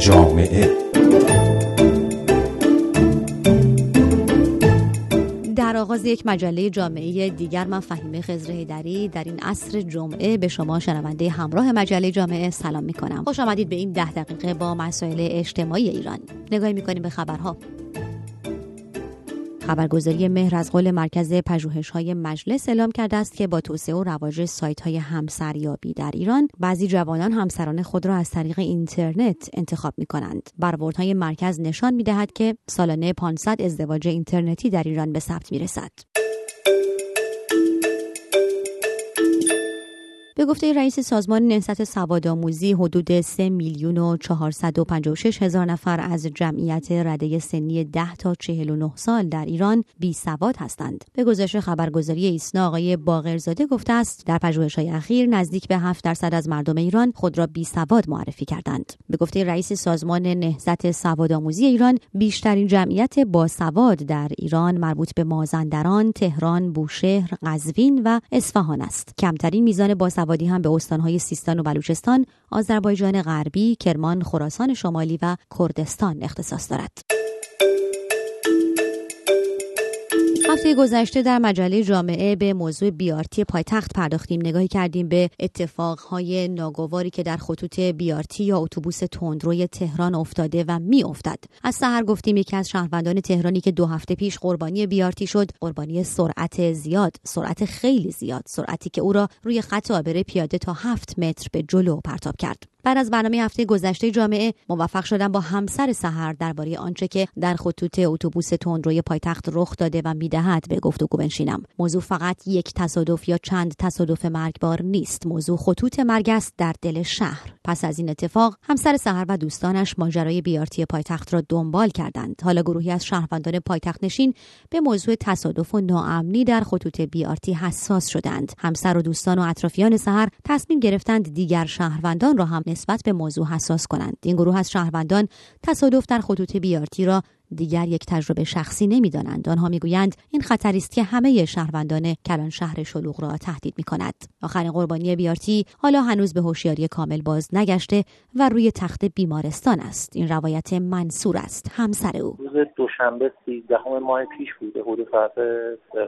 جامعه. در آغاز یک مجله جامعه دیگر من فهیمه خزر هیدری در این عصر جمعه به شما شنونده همراه مجله جامعه سلام می کنم خوش آمدید به این ده دقیقه با مسائل اجتماعی ایران. نگاهی می کنیم به خبرها. خبرگزاری مهر از قول مرکز های مجلس اعلام کرده است که با توسعه و رواج سایت های همسریابی در ایران بعضی جوانان همسران خود را از طریق اینترنت انتخاب می کنند. برآوردهای مرکز نشان می دهد که سالانه 500 ازدواج اینترنتی در ایران به ثبت می رسد. به گفته رئیس سازمان نهضت سوادآموزی حدود 3 میلیون و 456 هزار نفر از جمعیت رده سنی 10 تا 49 سال در ایران بی سواد هستند. به گزارش خبرگزاری ایسنا آقای باقرزاده گفته است در های اخیر نزدیک به 7 درصد از مردم ایران خود را بی سواد معرفی کردند. به گفته رئیس سازمان نهضت سوادآموزی ایران بیشترین جمعیت باسواد در ایران مربوط به مازندران، تهران، بوشهر، قزوین و اصفهان است. کمترین میزان باسواد آبادی هم به استانهای سیستان و بلوچستان، آذربایجان غربی، کرمان، خراسان شمالی و کردستان اختصاص دارد. هفته گذشته در مجله جامعه به موضوع بیارتی پایتخت پرداختیم. نگاهی کردیم به اتفاقهای ناگواری که در خطوط بیارتی یا اتوبوس تندروی تهران افتاده و می افتد از سحر گفتیم یکی از شهروندان تهرانی که دو هفته پیش قربانی بیارتی شد قربانی سرعت زیاد سرعت خیلی زیاد سرعتی که او را روی خط آبره پیاده تا هفت متر به جلو پرتاب کرد. بعد از برنامه هفته گذشته جامعه موفق شدن با همسر سحر درباره آنچه که در خطوط اتوبوس تندروی پایتخت رخ داده و می‌دهد به گفتگو بنشینم. موضوع فقط یک تصادف یا چند تصادف مرگبار نیست. موضوع خطوط مرگ است در دل شهر. پس از این اتفاق همسر سحر و دوستانش ماجرای بیارتی پایتخت را دنبال کردند. حالا گروهی از شهروندان پایتخت نشین به موضوع تصادف و ناامنی در خطوط بیارتی حساس شدند. همسر و دوستان و اطرافیان سحر تصمیم گرفتند دیگر شهروندان را هم نسبت به موضوع حساس کنند. این گروه از شهروندان تصادف در خطوط بیارتی را دیگر یک تجربه شخصی نمی‌دانند. آنها می‌گویند این خطری است که همه شهروندان کلان شهر شلوغ را تهدید می کند آخرین قربانی بیارتی حالا هنوز به هوشیاری کامل باز نگشته و روی تخت بیمارستان است. این روایت منصور است. همسر او. روز دوشنبه 13 ماه پیش بوده. حدود ساعت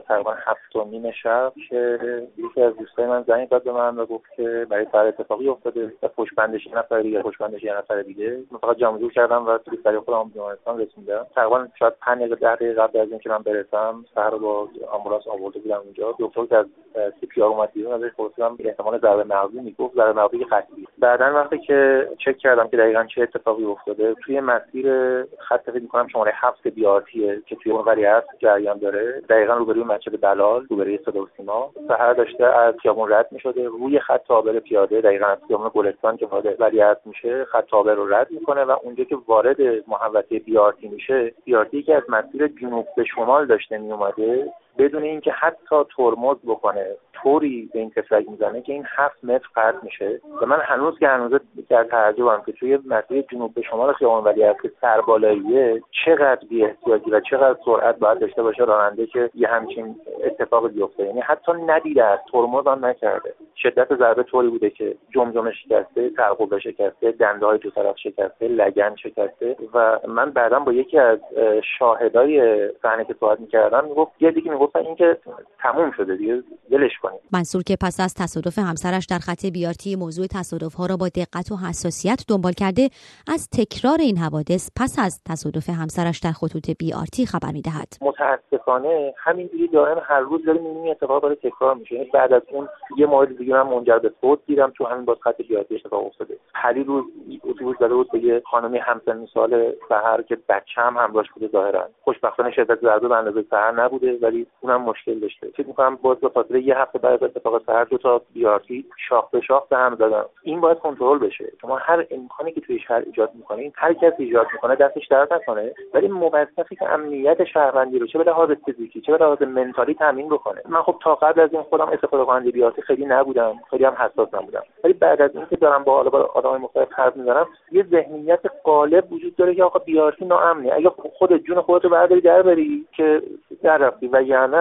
تقریبا هفت نیم شب که یکی از دوستای من زنگ داد به من و گفت که برای سر اتفاقی افتاده و پشت بندش یه نفر دیگه پشت بندش یه نفر دیگه. من فقط جمع کردم و توی سری خودم بیمارستان رسوندم. تقریبا شاید 5 دقیقه 10 دقیقه قبل از اینکه من برسم سهر با آمبولانس آورده بودم اونجا. دکتر که از سی پی آر اومد بیرون ازش پرسیدم احتمال ضربه مغزی می‌گفت. ضربه مغزی قطعی بعدا وقتی که چک کردم که دقیقا چه اتفاقی افتاده توی مسیر خط فکر می‌کنم شماره هفت بیارتیه که توی اون هست جریان داره. دقیقا روبروی مسجد بلال روبروی صدا و سیما. سهر داشته از خیابون رد می‌شده. روی خط آبر پیاده دقیقا از خیابون گلستان که وارد ولیعصر میشه خط آبر رو رد می‌کنه و اونجا که وارد محوطه بیارتی میشه بیارتی که از مسیر جنوب به شمال داشته میومده بدون اینکه حتی ترمز بکنه طوری به این تفلک می‌زنه که این هفت متر قطع میشه. و من هنوز که هنوز در تعجبم که توی مسیر جنوب به شمال خیابان ولی که سربالاییه چقدر بی احتیاطی و چقدر سرعت باید داشته باشه راننده که یه همچین اتفاق بیفته. یعنی حتی ندیده از ترمز هم نکرده. شدت ضربه طوری بوده که جمجمه شکسته ترقوبه شکسته دنده های دو طرف شکسته لگن شکسته. و من بعدا با یکی از شاهدای صحنه که صحبت می‌کردم می‌گفت یه دیگه می‌گفتن اینکه تموم شده دیگه ولش کنید. منصور که پس از تصادف همسرش در خط بیارتی موضوع تصادف ها را با دقت و حساسیت دنبال کرده از تکرار این حوادث پس از تصادف همسرش در خطوط بیارتی خبر می‌دهد. متاسفانه همینجوری دائم هر روز داره این اتفاق داره تکرار میشه. یعنی بعد از اون یه مورد دیگه من منجر به صوت دیدم تو همین باز خط بیارتی اتفاق افتاده. پری روز اتوبوس زده بود به یه خانمی همسن سال سحر که بچه هم همراهش بوده ظاهرا. خوشبختانه شدت ضربه به اندازه سحر نبوده ولی اونم مشکل داشته. فکر می‌کنم باز به خاطر یه هفته بعد از اتفاق سحر دو تا بیارتی شاخ به شاخ به هم زدن. این باید کنترل بشه. شما هر امکانی که توی شهر ایجاد می‌کنین هر کسی ایجاد می‌کنه دستش درد نکنه ولی موظفی که امنیت شهروندی رو چه به لحاظ فیزیکی چه به لحاظ منتالی تامین بکنه. من خب تا قبل از این خودم استفاده کننده بیارتی خیلی نبودم. خیلی هم حساس نبودم. ولی بعد از اینکه دارم با با آدمای مختلف حرف می‌زنم یه ذهنیت غالب وجود داره که آقا بیارتی ناامنی اگه خود جون خودت رو برداری در بری که در رفتی و یعنی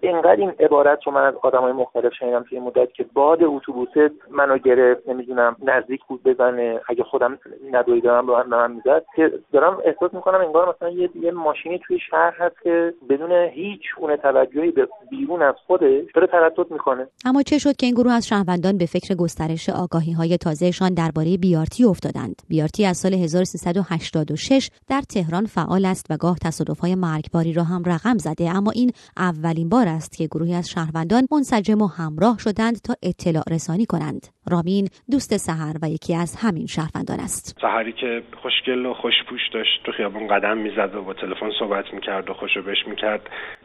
اینقدر این عبارت رو من از آدم آدمای مختلف شنیدم توی مدت که باد اتوبوس منو گرفت نمی‌دونم نزدیک بود بزنه اگه خودم ندوی دارم به من می‌زد که دارم احساس می‌کنم انگار مثلا یه, یه ماشینی توی شهر هست که بدون هیچ گونه توجهی به بیرون از خودش داره تردد می‌کنه. اما چه شد که این گروه از شهروندان به فکر گسترش آگاهی های تازهشان درباره بیارتی افتادند؟ بیارتی از سال 1386 در تهران فعال است و گاه تصادفهای مرگباری را هم رقم زده اما این اولین بار است که گروهی از شهروندان منسجم و همراه شدند تا اطلاع رسانی کنند. رامین دوست سحر و یکی از همین شهروندان است. سحری که خوشگل و خوشپوش داشت تو خیابون قدم می‌زد و با تلفن صحبت می‌کرد و خوشو بش می‌کرد.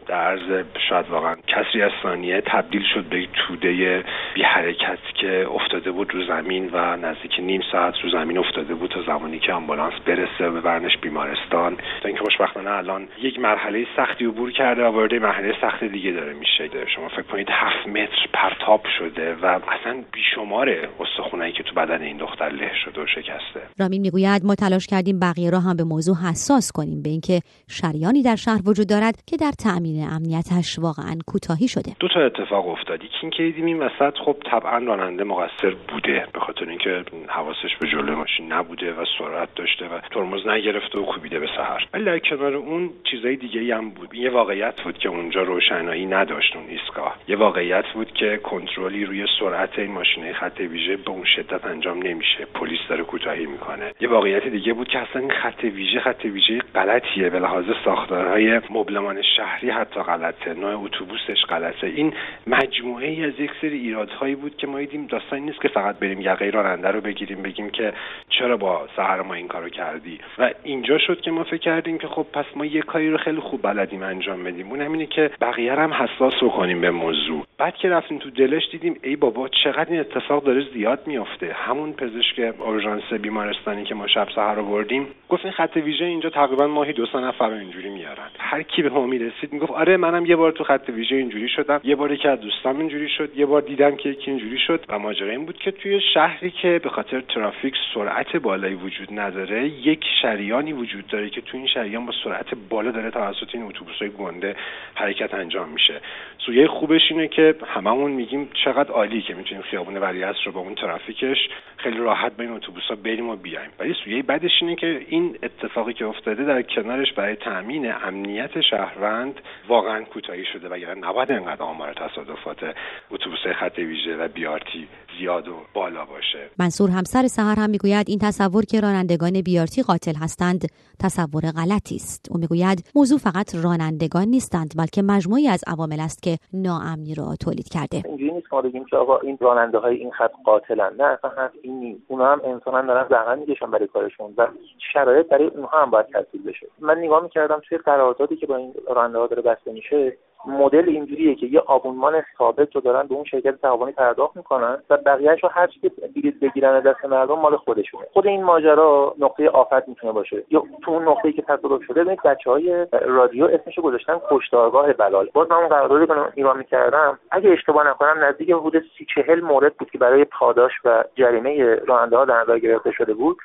در عرض شاید واقعا کسری از ثانیه تبدیل شد به توده بی حرکت که افتاده بود رو زمین و نزدیک نیم ساعت رو زمین افتاده بود تا زمانی که آمبولانس برسه و ببرنش بیمارستان. تا اینکه خوشبختانه الان یک مرحله سختی عبور کرده و وارد مرحله سخت دیگه داره میشه. شما فکر کنید هفت متر پرتاب شده و اصلا بیشمار استخونایی که تو بدن این دختر له شده و شکسته. رامین می‌گوید ما تلاش کردیم بقیه را هم به موضوع حساس کنیم به اینکه شریانی در شهر وجود دارد که در تأمین امنیتش واقعا کوتاهی شده. دو تا اتفاق افتاد. یکی اینکه دیدیم این وسط خب طبعا راننده مقصر بوده به خاطر اینکه حواسش به جلوی ماشین نبوده و سرعت داشته و ترمز نگرفته و کوبیده به سحر. ولی در کنار اون چیزای دیگه هم بود. یه واقعیت بود که اونجا روشنایی نداشت اون ایستگاه. یه واقعیت بود که کنترلی روی سرعت این ماشین خط ویژه به اون شدت انجام نمیشه. پلیس داره کوتاهی می‌کنه. یه واقعیت دیگه بود که اصلا این خط ویژه خط ویژه غلطیه. به لحاظ ساختارهای مبلمان شهری حتی غلطه نوع اتوبوسش غلطه این مجموعه ای از یک سری ایرادهایی بود که ما دیدیم داستانی نیست که فقط بریم یقه راننده رو بگیریم بگیم که چرا با سهر ما این کارو کردی. و اینجا شد که ما فکر کردیم که خب پس ما یه کاری رو خیلی خوب بلدیم انجام بدیم. اون اینه که بقیه هم حساس کنیم به موضوع. بعد که رفتیم تو دلش دیدیم ای بابا چقدر این اتفاق داره زیاد میافته. همون پزشک اورژانس بیمارستانی که ما شب سحر آوردیم گفت این خط ویژه اینجا تقریبا ماهی دو سه نفر اینجوری میارن. هر کی به ما می‌رسید می‌گفت آره منم یه بار تو خط ویژه اینجوری شدم. یه باری که از دوستام اینجوری شد. یه بار دیدم که یکی اینجوری شد و ماجرا این بود که توی شهری که به خاطر ترافیک سرعت بالایی وجود نداره یک شریانی وجود داره که تو این شریان با سرعت بالا داره توسط این اتوبوس‌های گنده حرکت انجام میشه. سویه خوبش اینه که هممون میگیم چقدر عالی که می‌تونیم خیابون ولیعصر رو با اون ترافیکش خیلی راحت بین اتوبوسا بریم و بیایم. ولی سویه بعدش اینه که این اتفاقی که افتاده در کنارش برای تامین امنیت شهروند واقعا کوتاهی شده و نباید انقدر آمار تصادفات اتوبوس خط ویژه و بیارتی زیاد و بالا باشه. منصور همسر سهر هم می‌گوید این تصور که رانندگان بیارتی قاتل هستند تصور غلطی است. او می‌گوید موضوع فقط رانندگان نیستند بلکه مجموعی از عوامل است که ناامنی را تولید کرده. نیست ما بگیم که آقا این راننده های این خط قاتلن. نه اصلا حرف این نیست. اونا هم انسانن دارن زحمت می‌کشن برای کارشون و شرایط برای اونها هم باید ترتیب بشه. من نگاه می‌کردم توی قراردادی که با این راننده ها داره بسته میشه مدل اینجوریه که یه آبونمان ثابت رو دارن به اون شرکت تعاونی پرداخت می‌کنن و بقیهش رو هر که بلیط بگیرن دست مردم مال خودشونه. خود این ماجرا نقطه آفت می‌تونه باشه. یا تو اون نقطه‌ای که تصادف شده ببینید بچهای رادیو اسمشو گذاشتن کشتارگاه بلال. باز من اون قراردادی که ایران می‌کردم اگه اشتباه نکنم نزدیک حدود سی چهل مورد بود که برای پاداش و جریمه راننده ها در نظر گرفته شده بود.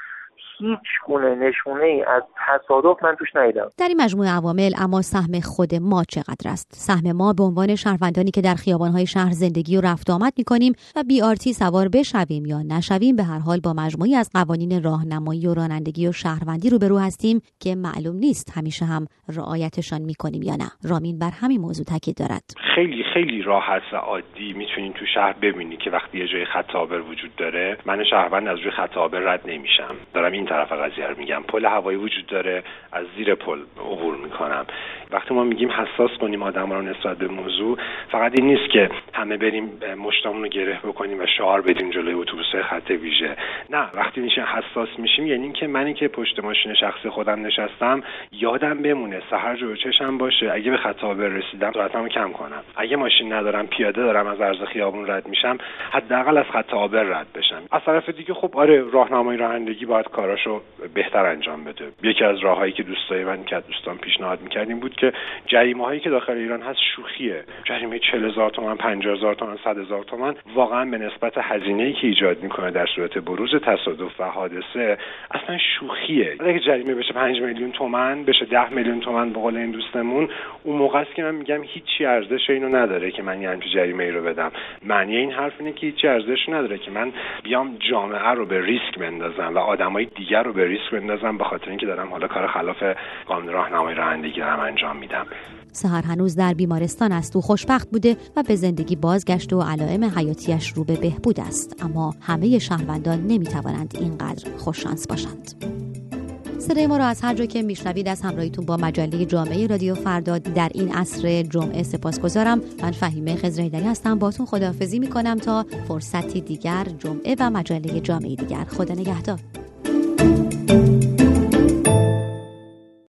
هیچ گونه نشونه ای از تصادف من توش ندیدم. در این مجموعه عوامل اما سهم خود ما چقدر است؟ سهم ما به عنوان شهروندانی که در خیابانهای شهر زندگی و رفت آمد می‌کنیم و بی آرتی سوار بشویم یا نشویم به هر حال با مجموعی از قوانین راهنمایی و رانندگی و شهروندی روبرو هستیم که معلوم نیست همیشه هم رعایتشان می‌کنیم یا نه. رامین بر همین موضوع تاکید دارد. خیلی خیلی راحت و عادی می‌تونین تو شهر ببینی که وقتی یه جای خط وجود داره من شهروند از روی خط رد نمیشم. دارم این طرف قضیه رو میگم. پل هوایی وجود داره از زیر پل عبور می‌کنم. وقتی ما میگیم حساس کنیم آدم رو نسبت به موضوع فقط این نیست که همه بریم مشتمون رو گره بکنیم و شعار بدیم جلوی اتوبوس خط ویژه. نه وقتی میشه حساس میشیم یعنی اینکه منی که پشت ماشین شخصی خودم نشستم یادم بمونه سحر جلو چشم باشه. اگه به خط رسیدم سرعتمو کم کنم. اگه ماشین ندارم پیاده دارم از عرض خیابون رد میشم حداقل از خط آبر رد بشم. از طرف دیگه خب آره راهنمای رانندگی باید کاراش کاراشو بهتر انجام بده. یکی از راههایی که دوستای من که دوستان پیشنهاد می‌کردیم بود که جریمه هایی که داخل ایران هست شوخیه. جریمه 40 هزار تومن 50 هزار تومن 100 هزار تومن واقعا به نسبت هزینه ای که ایجاد می‌کنه در صورت بروز تصادف و حادثه اصلا شوخیه. اگه جریمه بشه 5 میلیون تومن بشه 10 میلیون تومن به قول این دوستمون اون موقع است که من میگم هیچی ارزش اینو نداره که من یه همچین جریمه ای رو بدم. معنی این حرف اینه که هیچی ارزش نداره که من بیام جامعه رو به ریسک بندازم و آدمای دیگر رو به ریسک بندازم به خاطر اینکه دارم حالا کار خلاف قانون راهنمایی رانندگی دارم انجام میدم. سهر هنوز در بیمارستان است. و خوشبخت بوده و به زندگی بازگشت و علائم حیاتیش رو به بهبود است. اما همه شهروندان نمی‌توانند اینقدر خوششانس باشند. صدای ما را از هر جا که میشنوید از همراهیتون با مجله جامعه رادیو فرداد در این عصر جمعه سپاسگزارم. من فهیمه خزرهیدری هستم. باتون خداحافظی می‌کنم تا فرصتی دیگر جمعه و مجله جامعه دیگر. خدا نگهدار.